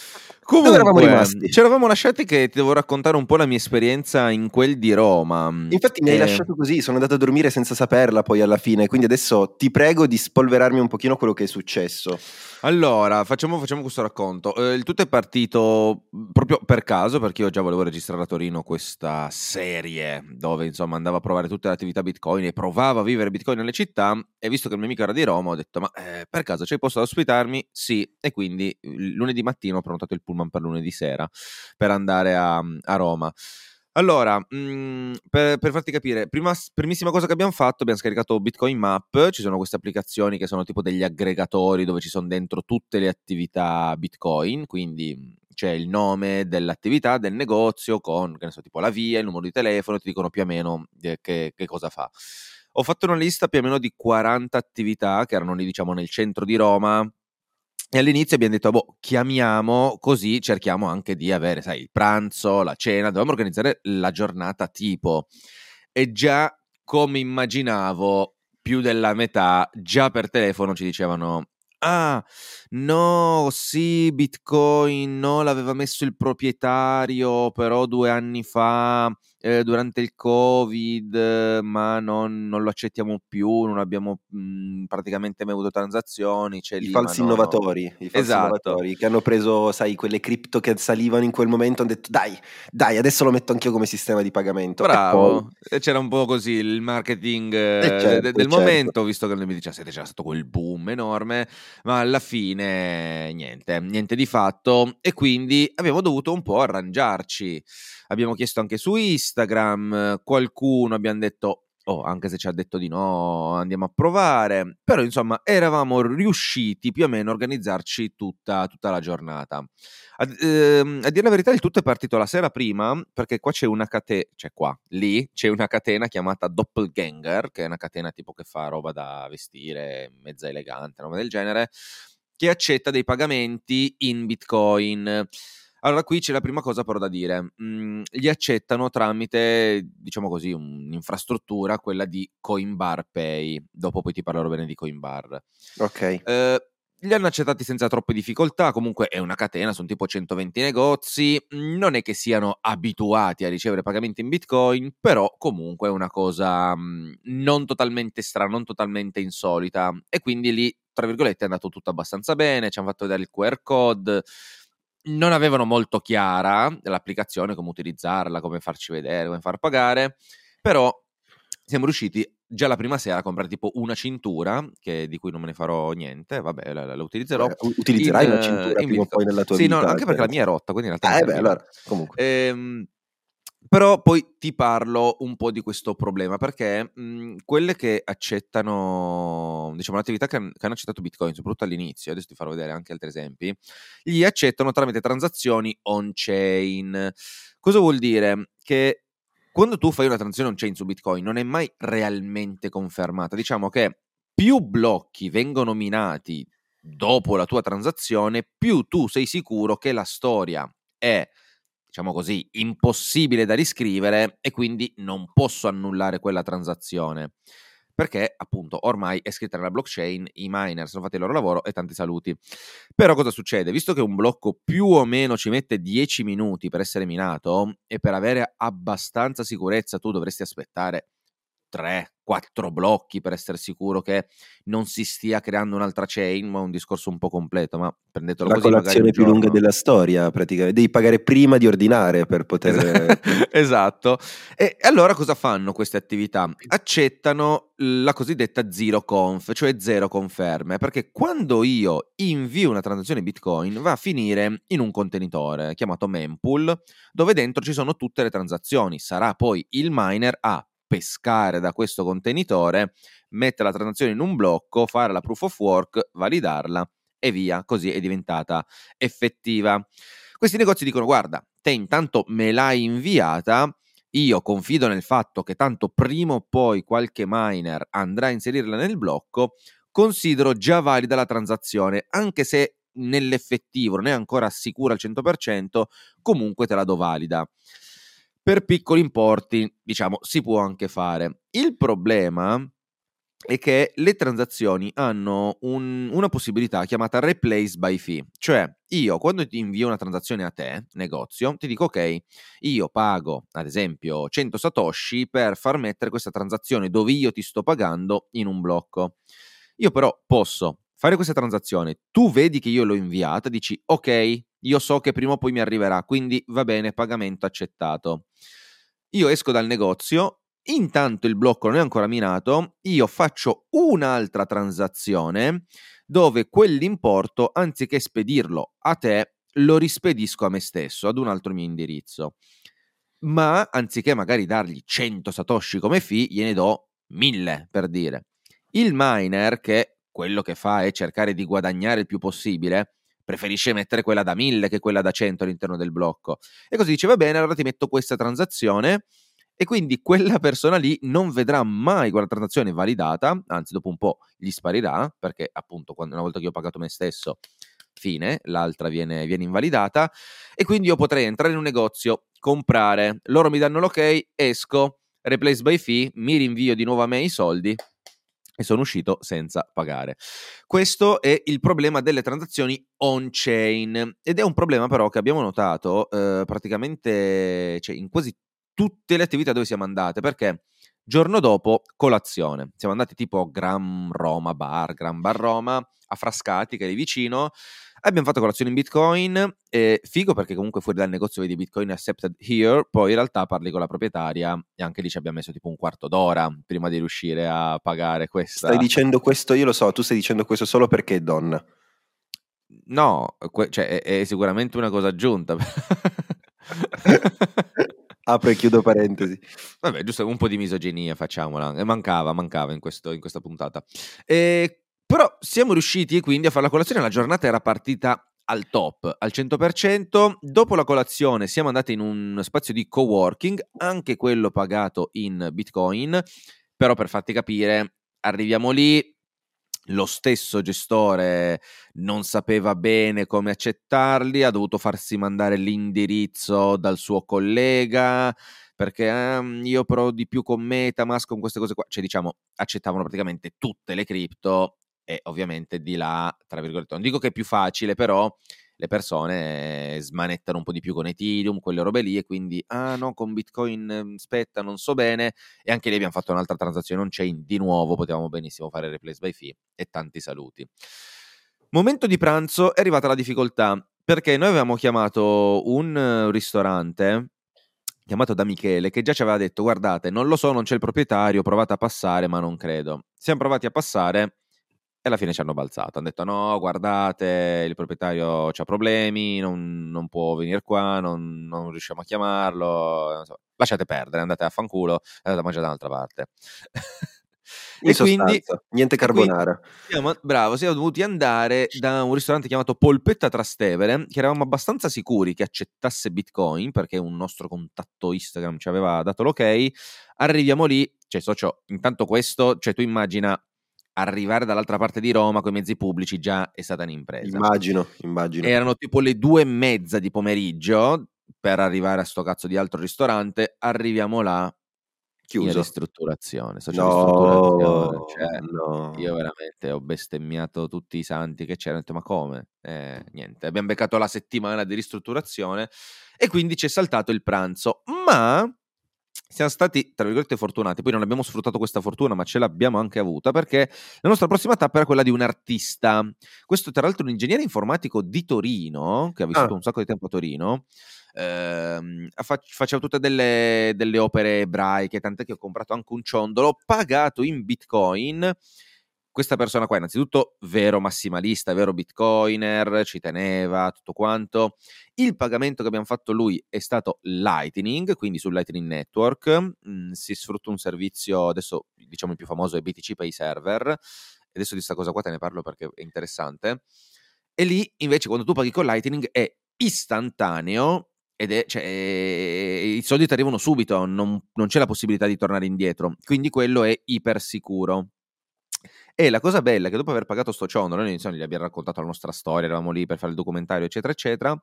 Comunque, Dove eravamo rimasti? Ci eravamo lasciati che ti devo raccontare un po' la mia esperienza in quel di Roma. Infatti mi hai eh... lasciato così, sono andato a dormire senza saperla poi alla fine, quindi adesso ti prego di spolverarmi un pochino quello che è successo. Allora, facciamo, facciamo questo racconto. Eh, il tutto è partito proprio per caso, perché io già volevo registrare a Torino questa serie dove insomma andavo a provare tutte le attività Bitcoin e provavo a vivere Bitcoin nelle città e visto che il mio amico era di Roma ho detto ma eh, per caso c'è posto da ospitarmi? Sì, e quindi lunedì mattino ho prenotato il pullman per lunedì sera per andare a, a Roma. Allora, mh, mhmm, per, per, farti capire, prima, primissima cosa che abbiamo fatto, abbiamo scaricato Bitcoin Map, ci sono queste applicazioni che sono tipo degli aggregatori dove ci sono dentro tutte le attività Bitcoin, quindi mhmm, c'è il nome dell'attività, del negozio, con, che ne so, tipo la via, il numero di telefono, ti dicono più o meno eh, che, che cosa fa. Ho fatto una lista più o meno di 40 attività che erano lì, diciamo, nel centro di Roma, e all'inizio abbiamo detto, boh, chiamiamo così cerchiamo anche di avere, sai, il pranzo, la cena, dovevamo organizzare la giornata tipo. E già come immaginavo, più della metà, già per telefono ci dicevano, ah, no, sì, Bitcoin, no, l'aveva messo il proprietario, però due anni fa eh, durante il Covid, ma non, non, lo accettiamo più, non abbiamo mh, mhmm, praticamente mai avuto transazioni. C'è I lì, falsi no, innovatori, i falsi esatto. innovatori che hanno preso, sai, quelle cripto che salivano in quel momento, hanno detto dai, dai, adesso lo metto anch'io come sistema di pagamento. Bravo, poi... c'era un po' così il marketing eh, certo, del certo. momento, visto che nel 2017 c'era stato quel boom enorme, ma alla fine niente, niente di fatto e quindi abbiamo dovuto un po' arrangiarci abbiamo chiesto anche su Instagram, qualcuno abbiamo detto oh, anche se ci ha detto di no, andiamo a provare. Però, insomma, eravamo riusciti più o meno a organizzarci tutta, tutta la giornata. A, ehm, a, dire la verità, il tutto è partito la sera prima, perché qua c'è una catena, cioè qua, lì, c'è una catena chiamata Doppelganger, che è una catena tipo che fa roba da vestire, mezza elegante, roba del genere, che accetta dei pagamenti in Bitcoin. Allora, qui c'è la prima cosa però da dire. Mm, li accettano tramite, diciamo così, un'infrastruttura, quella di Coinbar Pay. Dopo poi ti parlerò bene di Coinbar. Ok. Eh, li hanno accettati senza troppe difficoltà, comunque è una catena, sono tipo 120 negozi, non è che siano abituati a ricevere pagamenti in Bitcoin, però comunque è una cosa mh, non totalmente strana, non totalmente insolita e quindi lì, tra virgolette, è andato tutto abbastanza bene, ci hanno fatto vedere il QR code, non avevano molto chiara l'applicazione, come utilizzarla, come farci vedere, come far pagare, però siamo riusciti già la prima sera a comprare tipo una cintura, che, di cui non me ne farò niente, vabbè, la, la utilizzerò. Eh, utilizzerai in, una cintura in prima o poi nella tua sì, vita? Sì, no, anche perché la mia è rotta, quindi in realtà... Eh beh, allora, comunque. Ehm, però poi ti parlo un po' di questo problema perché mh, mhmm, quelle che accettano, diciamo, l'attività che, che, hanno accettato Bitcoin, soprattutto all'inizio, adesso ti farò vedere anche altri esempi, li accettano tramite transazioni on-chain. Cosa vuol dire? Che quando tu fai una transazione on-chain su Bitcoin non è mai realmente confermata. Diciamo che più blocchi vengono minati dopo la tua transazione, più tu sei sicuro che la storia è diciamo così, impossibile da riscrivere e quindi non posso annullare quella transazione. Perché appunto ormai è scritta nella blockchain, i miner sono fatti il loro lavoro e tanti saluti. Però cosa succede? Visto che un blocco più o meno ci mette 10 minuti per essere minato e per avere abbastanza sicurezza tu dovresti aspettare tre, quattro blocchi per essere sicuro che non si stia creando un'altra chain, ma un discorso un po' completo, ma prendetelo La così. colazione più lunga della storia, praticamente. Devi pagare prima di ordinare per poter... (laughs) esatto. E allora cosa fanno queste attività? Accettano la cosiddetta zero conf, cioè zero conferme, perché quando io invio una transazione Bitcoin va a finire in un contenitore chiamato mempool, dove dentro ci sono tutte le transazioni. Sarà poi il miner a pescare da questo contenitore, mettere la transazione in un blocco, fare la proof of work, validarla e via, così è diventata effettiva. Questi negozi dicono guarda, te intanto me l'hai inviata, io confido nel fatto che tanto prima o poi qualche miner andrà a inserirla nel blocco, considero già valida la transazione, anche se nell'effettivo non è ancora sicura al 100%, comunque te la do valida per piccoli importi, diciamo, si può anche fare. Il problema è che le transazioni hanno un, una possibilità chiamata replace by fee, cioè io quando ti invio una transazione a te, negozio, ti dico ok, io pago ad esempio 100 satoshi per far mettere questa transazione dove io ti sto pagando in un blocco. Io però posso fare questa transazione, tu vedi che io l'ho inviata, dici ok, io so che prima o poi mi arriverà, quindi va bene, pagamento accettato. Io esco dal negozio, intanto il blocco non è ancora minato, io faccio un'altra transazione dove quell'importo, anziché spedirlo a te, lo rispedisco a me stesso, ad un altro mio indirizzo. Ma anziché magari dargli 100 satoshi come fee, gliene do 1000 per dire. Il miner, che quello che fa è cercare di guadagnare il più possibile, preferisce mettere quella da 1000 che quella da 100 all'interno del blocco. E così dice va bene, allora ti metto questa transazione. E quindi quella persona lì non vedrà mai quella transazione validata, anzi dopo un po' gli sparirà, perché appunto quando, una volta che ho pagato me stesso, fine, l'altra viene, viene invalidata, e quindi io potrei entrare in un negozio, comprare, loro mi danno l'ok, esco, replace by fee, mi rinvio di nuovo a me i soldi e sono uscito senza pagare. Questo è il problema delle transazioni on-chain ed è un problema però che abbiamo notato eh, praticamente cioè, in quasi tutte le attività dove siamo andate perché giorno dopo colazione siamo andati tipo Gran Roma Bar, Gran Bar Roma a Frascati che è lì vicino Abbiamo fatto colazione in Bitcoin, eh, figo perché comunque fuori dal negozio vedi Bitcoin accepted here, poi in realtà parli con la proprietaria e anche lì ci abbiamo messo tipo un quarto d'ora prima di riuscire a pagare questa. Stai dicendo questo, io lo so, tu stai dicendo questo solo perché è donna. No, que- cioè è, è sicuramente una cosa aggiunta. (laughs) Apro e chiudo parentesi. Vabbè, giusto un po' di misoginia facciamola. Mancava, mancava in, questo, in questa puntata. E siamo riusciti quindi a fare la colazione, la giornata era partita al top, al 100%. Dopo la colazione siamo andati in un spazio di coworking, anche quello pagato in Bitcoin, però per farti capire, arriviamo lì, lo stesso gestore non sapeva bene come accettarli, ha dovuto farsi mandare l'indirizzo dal suo collega perché eh, io però di più con Metamask, con queste cose qua, cioè diciamo accettavano praticamente tutte le cripto e ovviamente di là, tra virgolette, non dico che è più facile, però le persone smanettano un po' di più con Ethereum, quelle robe lì, e quindi, ah no, con Bitcoin ehm, spetta, non so bene, e anche lì abbiamo fatto un'altra transazione on-chain, di nuovo potevamo benissimo fare replace by fee, e tanti saluti. Momento di pranzo è arrivata la difficoltà, perché noi avevamo chiamato un ristorante chiamato da Michele che già ci aveva detto guardate non lo so non c'è il proprietario provate a passare ma non credo siamo provati a passare e alla fine ci hanno balzato. Hanno detto: no, guardate, il proprietario ha problemi, non, non, può venire qua, non, non riusciamo a chiamarlo. So, lasciate perdere, andate a fanculo, andate a mangiare da un'altra parte. e quindi niente carbonara. Siamo, bravo, siamo dovuti andare da un ristorante chiamato Polpetta Trastevere, che eravamo abbastanza sicuri che accettasse Bitcoin, perché un nostro contatto Instagram ci aveva dato l'ok. Arriviamo lì, cioè socio, intanto questo, cioè tu immagina arrivare dall'altra parte di Roma con i mezzi pubblici già è stata un'impresa. Immagino, immagino. Erano tipo le due e mezza di pomeriggio per arrivare a sto cazzo di altro ristorante. Arriviamo là. Chiuso. Ristrutturazione. No, ristrutturazione. Cioè, no. Io veramente ho bestemmiato tutti i santi che c'erano. Ma come? Eh, niente. Abbiamo beccato la settimana di ristrutturazione e quindi ci è saltato il pranzo. Ma siamo stati, tra virgolette, fortunati. Poi non abbiamo sfruttato questa fortuna, ma ce l'abbiamo anche avuta perché la nostra prossima tappa era quella di un artista. Questo, tra l'altro, un ingegnere informatico di Torino, che ha vissuto ah. un sacco di tempo a Torino. Ehm, faceva tutte delle, delle opere ebraiche, tant'è che ho comprato anche un ciondolo pagato in bitcoin questa persona qua, innanzitutto, vero massimalista, vero bitcoiner, ci teneva, tutto quanto. Il pagamento che abbiamo fatto lui è stato Lightning, quindi sul Lightning Network. Mm, si sfrutta un servizio, adesso diciamo il più famoso è BTC Pay Server. Adesso di questa cosa qua te ne parlo perché è interessante. E lì, invece, quando tu paghi con Lightning è istantaneo ed è, cioè, i soldi ti arrivano subito, non, non c'è la possibilità di tornare indietro. Quindi quello è ipersicuro. E la cosa bella è che dopo aver pagato sto ciondolo, noi insomma, gli abbiamo raccontato la nostra storia, eravamo lì per fare il documentario, eccetera, eccetera.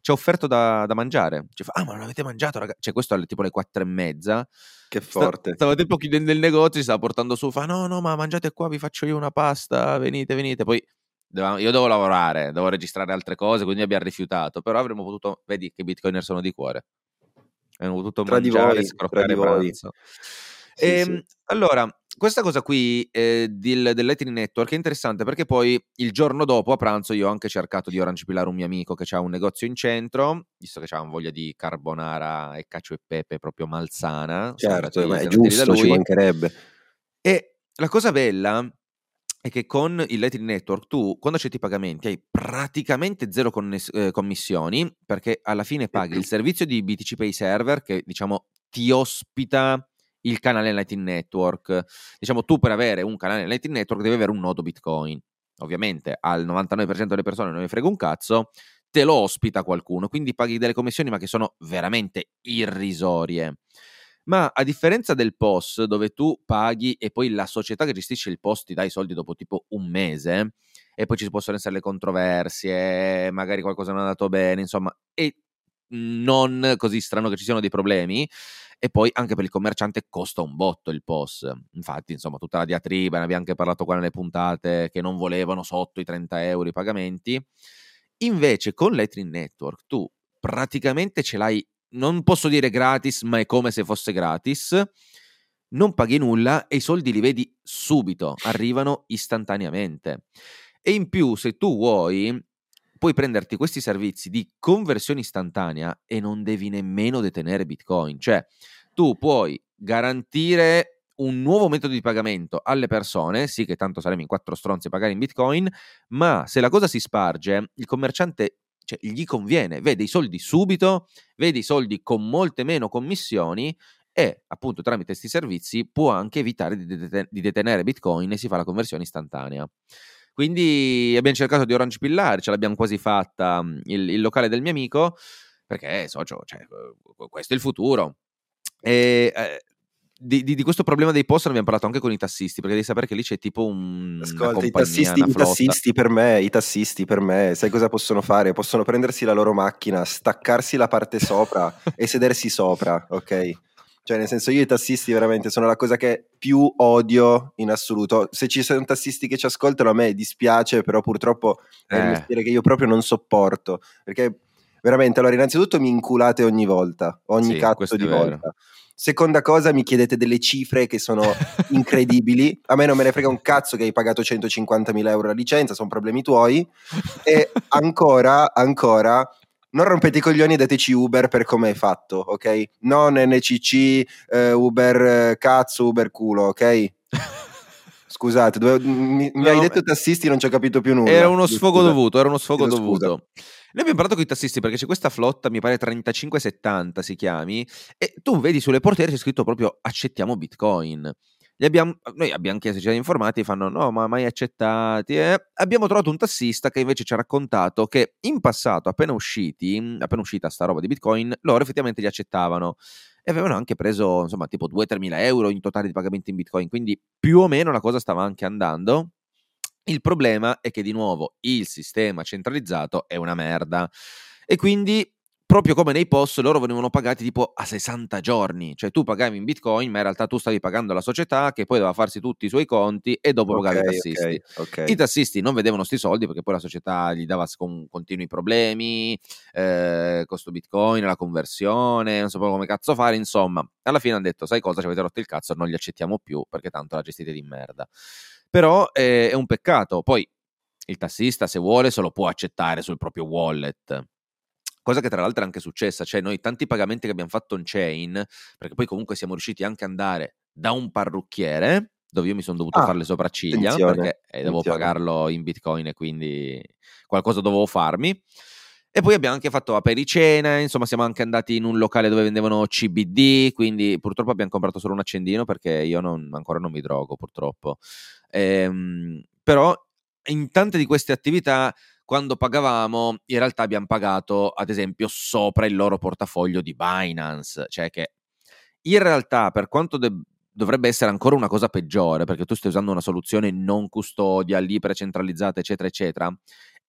Ci ha offerto da, da mangiare. Ci fa, ah, ma non avete mangiato, ragazzi? Cioè, questo è tipo le quattro e mezza. Che forte. Stava tipo chiudendo il negozio, si stava portando su, fa, no, no, ma mangiate qua, vi faccio io una pasta, venite, venite. Poi io devo lavorare, devo registrare altre cose, quindi abbiamo rifiutato. Però avremmo potuto, vedi che bitcoiner sono di cuore. Avremmo potuto tra mangiare, di voi, scroccare pranzo. Sì, sì. Ehm, allora, questa cosa qui eh, del, del Lightning Network è interessante perché poi il giorno dopo a pranzo io ho anche cercato di Orange Pilare un mio amico che ha un negozio in centro, visto che aveva voglia di carbonara e cacio e pepe proprio malsana. Certo, ma è giusto, ci mancherebbe. E la cosa bella è che con il Lightning Network tu quando accetti i pagamenti hai praticamente zero conness- eh, commissioni perché alla fine paghi il servizio di BTC Pay Server che diciamo ti ospita il canale Lightning Network. Diciamo, tu per avere un canale Lightning Network devi avere un nodo Bitcoin. Ovviamente al 99% delle persone non ne frega un cazzo, te lo ospita qualcuno, quindi paghi delle commissioni ma che sono veramente irrisorie. Ma a differenza del POS, dove tu paghi e poi la società che gestisce il POS ti dà i soldi dopo tipo un mese, e poi ci possono essere le controversie, magari qualcosa non è andato bene, insomma, e non così strano che ci siano dei problemi e poi anche per il commerciante costa un botto il POS. Infatti, insomma, tutta la diatriba, ne abbiamo anche parlato qua nelle puntate, che non volevano sotto i 30 euro i pagamenti. Invece con Lightning Network tu praticamente ce l'hai, non posso dire gratis, ma è come se fosse gratis. Non paghi nulla e i soldi li vedi subito, arrivano istantaneamente. E in più, se tu vuoi, puoi prenderti questi servizi di conversione istantanea e non devi nemmeno detenere Bitcoin. Cioè, tu puoi garantire un nuovo metodo di pagamento alle persone, sì che tanto saremo in quattro stronzi a pagare in Bitcoin, ma se la cosa si sparge, il commerciante cioè, gli conviene, vede i soldi subito, vede i soldi con molte meno commissioni e appunto tramite questi servizi può anche evitare di, deten- di detenere Bitcoin e si fa la conversione istantanea. Quindi abbiamo cercato di Orange Pillare, ce l'abbiamo quasi fatta mm, il, il locale del mio amico, perché socio, cioè, questo è il futuro. E, eh, di, di, di, questo problema dei post abbiamo parlato anche con i tassisti, perché devi sapere che lì c'è tipo un. Ascolta, i tassisti, i tassisti, per me, i tassisti per me, sai cosa possono fare? Possono prendersi la loro macchina, staccarsi la parte sopra (laughs) e sedersi sopra, ok? Cioè, nel senso, io i tassisti veramente sono la cosa che più odio in assoluto. Se ci sono tassisti che ci ascoltano, a me dispiace, però purtroppo è un eh. mestiere che io proprio non sopporto. Perché veramente, allora, innanzitutto mi inculate ogni volta, ogni sì, cazzo di volta. Seconda cosa, mi chiedete delle cifre che sono (laughs) incredibili. A me non me ne frega un cazzo che hai pagato 150.000 euro la licenza, sono problemi tuoi. E ancora, ancora, non rompete i coglioni e dateci Uber per come è fatto, ok? Non NCC, eh, Uber eh, cazzo, Uber culo, ok? (laughs) Scusate, dove, mi, no, mi, hai detto tassisti, non ci ho capito più nulla. Era uno sfogo Scusa. dovuto, era uno sfogo dovuto. Noi abbiamo parlato con i tassisti perché c'è questa flotta, mi pare 3570 si chiami, e tu vedi sulle portiere c'è scritto proprio accettiamo Bitcoin. Abbiamo, noi abbiamo chiesto, ci siamo informati, fanno no, ma mai accettati. Eh? Abbiamo trovato un tassista che invece ci ha raccontato che in passato, appena usciti, appena uscita sta roba di Bitcoin, loro effettivamente li accettavano e avevano anche preso insomma tipo 2-3 mila euro in totale di pagamenti in Bitcoin, quindi più o meno la cosa stava anche andando. Il problema è che di nuovo il sistema centralizzato è una merda e quindi proprio come nei POS loro venivano pagati tipo a 60 giorni, cioè tu pagavi in bitcoin ma in realtà tu stavi pagando la società che poi doveva farsi tutti i suoi conti e dopo okay, pagavi i tassisti. Okay, okay. I tassisti non vedevano sti soldi perché poi la società gli dava con continui problemi, eh, costo bitcoin, la conversione, non sapevo come cazzo fare, insomma, alla fine hanno detto sai cosa ci avete rotto il cazzo, non li accettiamo più perché tanto la gestite di merda. Però eh, è un peccato, poi il tassista se vuole se lo può accettare sul proprio wallet cosa che tra l'altro è anche successa, cioè noi tanti pagamenti che abbiamo fatto on chain, perché poi comunque siamo riusciti anche ad andare da un parrucchiere, dove io mi sono dovuto ah, fare le sopracciglia, perché eh, devo pagarlo in bitcoin e quindi qualcosa dovevo farmi. E poi abbiamo anche fatto apericena, insomma siamo anche andati in un locale dove vendevano CBD, quindi purtroppo abbiamo comprato solo un accendino perché io non, ancora non mi drogo purtroppo. Ehm, però in tante di queste attività quando pagavamo, in realtà abbiamo pagato, ad esempio, sopra il loro portafoglio di Binance, cioè che in realtà, per quanto de- dovrebbe essere ancora una cosa peggiore, perché tu stai usando una soluzione non custodia, libera, centralizzata, eccetera, eccetera,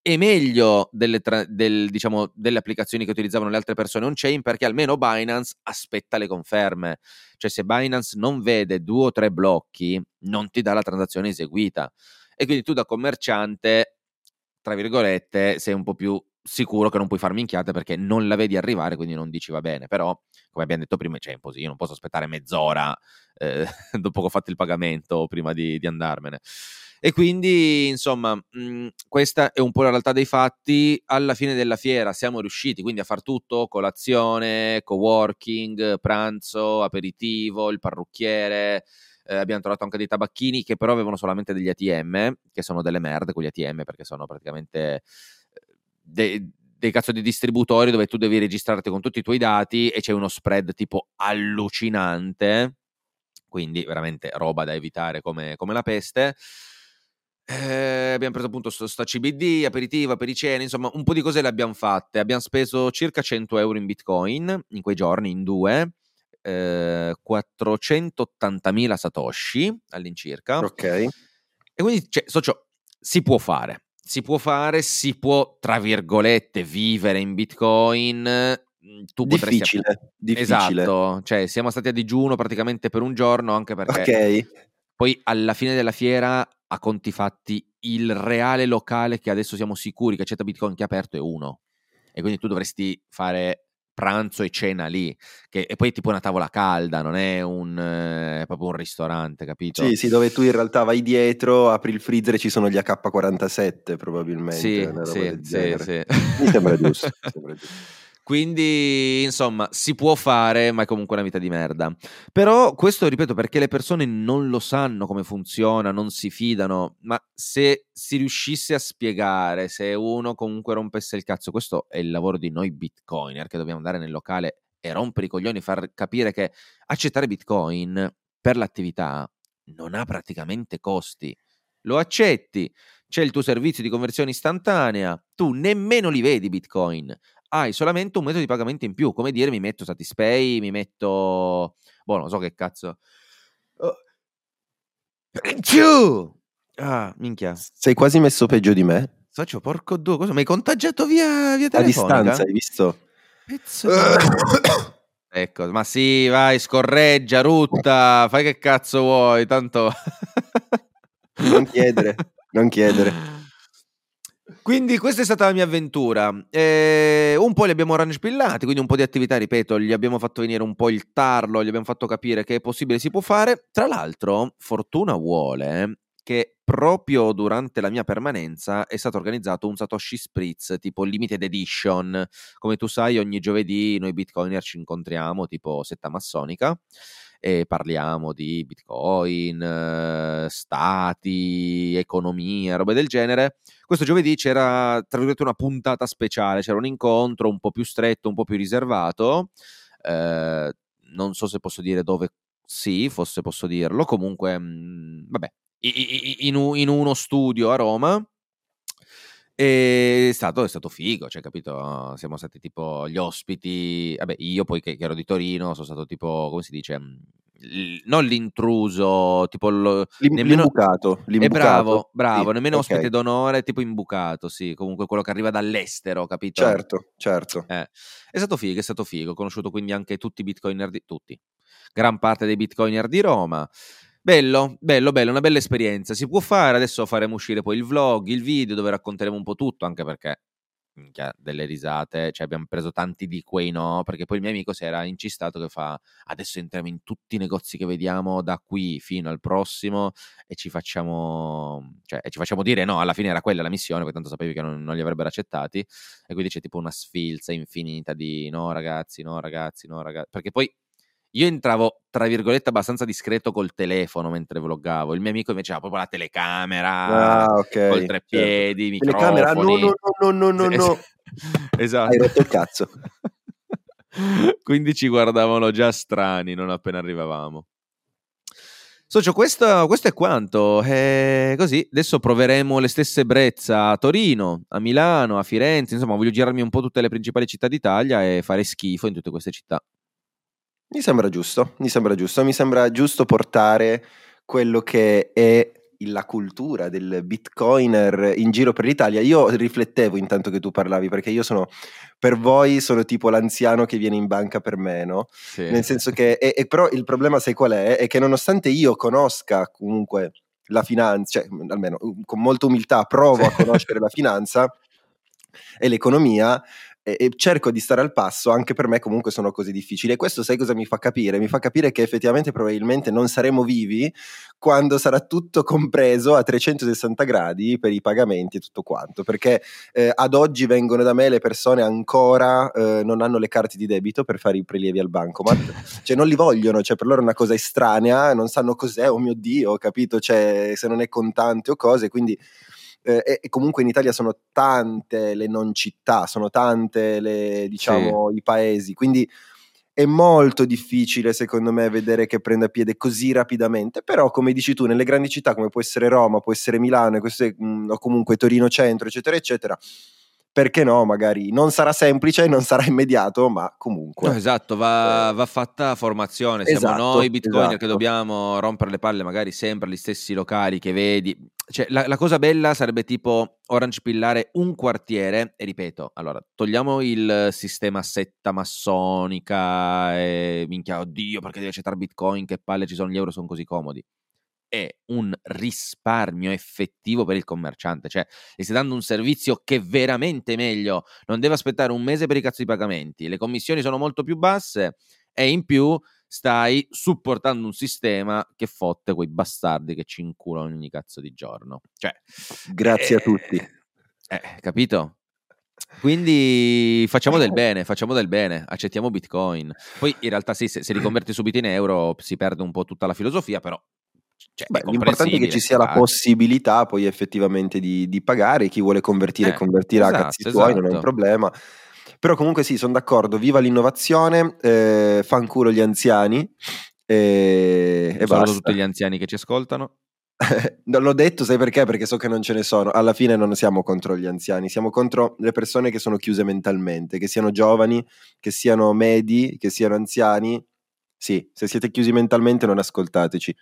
è meglio delle, tra- del, diciamo, delle applicazioni che utilizzavano le altre persone on-chain perché almeno Binance aspetta le conferme. Cioè se Binance non vede due o tre blocchi, non ti dà la transazione eseguita. E quindi tu da commerciante tra virgolette, sei un po' più sicuro che non puoi far minchiate perché non la vedi arrivare, quindi non dici va bene. Però, come abbiamo detto prima, c'è cioè, io non posso aspettare mezz'ora eh, (laughs) dopo che ho fatto il pagamento prima di, di andarmene. E quindi, insomma, mh, mhmm, questa è un po' la realtà dei fatti. Alla fine della fiera siamo riusciti quindi a far tutto: colazione, coworking, pranzo, aperitivo, il parrucchiere eh, abbiamo trovato anche dei tabacchini che però avevano solamente degli ATM, che sono delle merde quegli ATM perché sono praticamente eh, de- dei cazzo di distributori dove tu devi registrarti con tutti i tuoi dati e c'è uno spread tipo allucinante, quindi veramente roba da evitare come, come la peste. Eh, abbiamo preso appunto sta CBD, aperitivo, apericene, insomma un po' di cose le abbiamo fatte. Abbiamo speso circa 100 euro in bitcoin in quei giorni, in due eh, 480.000 satoshi all'incirca. Ok. E quindi, cioè, socio, si può fare. Si può fare, si può, tra virgolette, vivere in Bitcoin. Mm, tu difficile, potresti... difficile. Esatto, cioè siamo stati a digiuno praticamente per un giorno anche perché okay. poi alla fine della fiera a conti fatti il reale locale che adesso siamo sicuri che accetta Bitcoin che è aperto è uno e quindi tu dovresti fare pranzo e cena lì, che, e poi è tipo una tavola calda, non è un, eh, proprio un ristorante, capito? Sì, sì, dove tu in realtà vai dietro, apri il freezer e ci sono gli AK-47 probabilmente. Sì, sì, sì, sì. Mi sembra (laughs) giusto. Mi sembra giusto. Quindi, insomma, si può fare, ma è comunque una vita di merda. Però questo, ripeto, perché le persone non lo sanno come funziona, non si fidano, ma se si riuscisse a spiegare, se uno comunque rompesse il cazzo, questo è il lavoro di noi bitcoiner che dobbiamo andare nel locale e rompere i coglioni, far capire che accettare bitcoin per l'attività non ha praticamente costi. Lo accetti, c'è il tuo servizio di conversione istantanea, tu nemmeno li vedi bitcoin, hai solamente un metodo di pagamento in più, come dire mi metto Satispay, mi metto... Boh, non so che cazzo. (clears throat) Oh. Ah, minchia. Sei quasi messo peggio di me. Socio, porco due, cosa? Mi hai contagiato via, via telefonica? A distanza, hai visto? Pezzo (coughs) Ecco, ma sì, vai, scorreggia, rutta, fai che cazzo vuoi, tanto... non chiedere, non chiedere. (laughs) Quindi questa è stata la mia avventura. Eh, un po' li abbiamo ranspillati, quindi un po' di attività, ripeto, gli abbiamo fatto venire un po' il tarlo, gli abbiamo fatto capire che è possibile, si può fare. Tra l'altro, fortuna vuole che proprio durante la mia permanenza è stato organizzato un Satoshi Spritz tipo limited edition. Come tu sai, ogni giovedì noi bitcoiner ci incontriamo tipo setta massonica e parliamo di bitcoin, stati, economia, robe del genere. Questo giovedì c'era, tra virgolette, una puntata speciale, c'era un incontro un po' più stretto, un po' più riservato. Eh, non so se posso dire dove sì, forse posso dirlo. Comunque, mh, vabbè, in, in, uno studio a Roma è stato, è stato figo, cioè, capito? Siamo stati tipo gli ospiti, vabbè, io poi che, che ero di Torino sono stato tipo, come si dice, non l'intruso, tipo lo, L'im- nemmeno, l'imbucato, è l'imbucato. bravo, bravo, Sì, nemmeno ok. ospite d'onore, tipo imbucato, sì, comunque quello che arriva dall'estero, capito? Certo, certo. Eh, è stato figo, è stato figo. Ho conosciuto quindi anche tutti i bitcoiner di tutti, gran parte dei bitcoiner di Roma. Bello, bello, bello, una bella esperienza. Si può fare, adesso faremo uscire poi il vlog, il video dove racconteremo un po' tutto, anche perché minchia, delle risate, cioè abbiamo preso tanti di quei no, perché poi il mio amico si era incistato che fa adesso entriamo in tutti i negozi che vediamo da qui fino al prossimo e ci facciamo, cioè, e ci facciamo dire no, alla fine era quella la missione, perché tanto sapevi che non, non li avrebbero accettati e quindi c'è tipo una sfilza infinita di no ragazzi, no ragazzi, no ragazzi, perché poi io entravo, tra virgolette, abbastanza discreto col telefono mentre vloggavo. Il mio amico invece aveva proprio la telecamera, Ah, ok. col treppiedi, certo. Telecamera, no, no, no, no, no, no. esatto. Hai rotto il cazzo. (laughs) Quindi ci guardavano già strani non appena arrivavamo. Socio, questo, questo è quanto. Eh, così, adesso proveremo le stesse brezza a Torino, a Milano, a Firenze. Insomma, voglio girarmi un po' tutte le principali città d'Italia e fare schifo in tutte queste città. Mi sembra giusto, mi sembra giusto, mi sembra giusto portare quello che è la cultura del bitcoiner in giro per l'Italia. Io riflettevo intanto che tu parlavi, perché io sono, per voi sono tipo l'anziano che viene in banca per me, no? Sì. Nel senso che, e, e però il problema sai qual è? È che nonostante io conosca comunque la finanza, cioè almeno con molta umiltà provo a conoscere la finanza e l'economia, e, e cerco di stare al passo, anche per me comunque sono cose difficili. E questo sai cosa mi fa capire? Mi fa capire che effettivamente probabilmente non saremo vivi quando sarà tutto compreso a 360 gradi per i pagamenti e tutto quanto, perché eh, ad oggi vengono da me le persone ancora eh, non hanno le carte di debito per fare i prelievi al bancomat, cioè non li vogliono, cioè per loro è una cosa estranea, non sanno cos'è, oh mio Dio, capito? Cioè se non è contante o cose, quindi eh, e, e comunque in Italia sono tante le non città, sono tante le, diciamo, i paesi, quindi è molto difficile secondo me vedere che prenda piede così rapidamente, però come dici tu, nelle grandi città come può essere Roma, può essere Milano queste, mh, o comunque Torino Centro, eccetera, eccetera, perché no, magari non sarà semplice, non sarà immediato, ma comunque. No, esatto, va, va, fatta formazione. Siamo Esatto, noi bitcoiner esatto. che dobbiamo rompere le palle magari sempre agli stessi locali che vedi. Cioè, la, la cosa bella sarebbe tipo orange pillare un quartiere e ripeto, allora, togliamo il sistema setta massonica e minchia, oddio, perché devi accettare bitcoin, che palle ci sono gli euro, sono così comodi è un risparmio effettivo per il commerciante, cioè gli stai dando un servizio che è veramente meglio, non deve aspettare un mese per i cazzo di pagamenti, le commissioni sono molto più basse e in più stai supportando un sistema che fotte quei bastardi che ci inculano ogni cazzo di giorno. Cioè, Grazie eh, a tutti. Eh, capito? Quindi facciamo del bene, facciamo del bene, accettiamo Bitcoin. Poi in realtà sì, se, se riconverti subito in euro si perde un po' tutta la filosofia, però cioè, Beh, l'importante è che ci sia la possibilità poi effettivamente di, di pagare, chi vuole convertire Eh, convertirà a esatto, cazzi suoi, non è un esatto. problema. Però comunque sì, sono d'accordo, viva l'innovazione, eh, fanculo gli anziani e, e Saluto tutti gli anziani che ci ascoltano. (laughs) Non l'ho detto, sai perché? Perché so che non ce ne sono. Alla fine non siamo contro gli anziani, siamo contro le persone che sono chiuse mentalmente, che siano giovani, che siano medi, che siano anziani. Sì, se siete chiusi mentalmente non ascoltateci.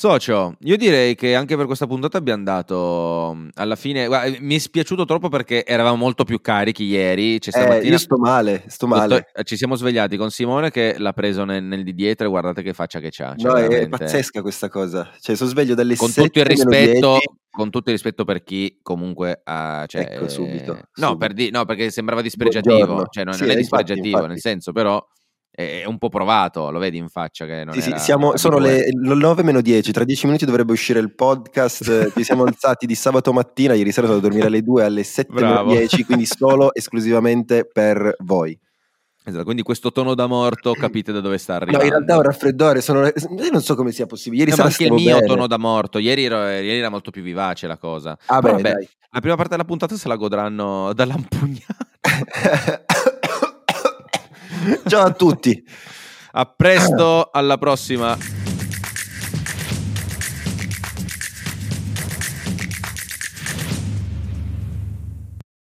Socio, io direi che anche per questa puntata abbiamo dato alla fine. guarda, mi è spiaciuto troppo perché eravamo molto più carichi ieri. Cioè, Eh, stamattina io sto male, sto male. dottor- ci siamo svegliati con Simone che l'ha preso nel, nel di dietro e guardate che faccia che c'ha. Cioè, no, è veramente- pazzesca questa cosa. Cioè, sono sveglio dalle Con 7 tutto il rispetto, 10. con tutto il rispetto per chi comunque ha. Cioè, Ecco, subito, No, subito. per di- no, perché sembrava dispregiativo. Cioè, non, Sì, non è infatti, dispregiativo, infatti. nel senso, però è, un po' provato, lo vedi in faccia che non Sì, sì, siamo- sono le, le 9 meno 10, tra 10 minuti dovrebbe uscire il podcast. eh, Ci siamo alzati di sabato mattina, ieri sera sono a dormire alle 2, alle 7 meno Bravo. 10, quindi solo (laughs) esclusivamente per voi. Esatto, quindi questo tono da morto capite da dove sta No, arrivando. in realtà è un raffreddore, sono, io non so come sia possibile. Ieri No, anche il mio bene. tono da morto. Ieri, ero- ieri era molto più vivace la cosa. Ah, beh, vabbè, dai. la prima parte della puntata se la godranno dall'ampugnata. (laughs) Ciao a tutti. A presto, alla prossima.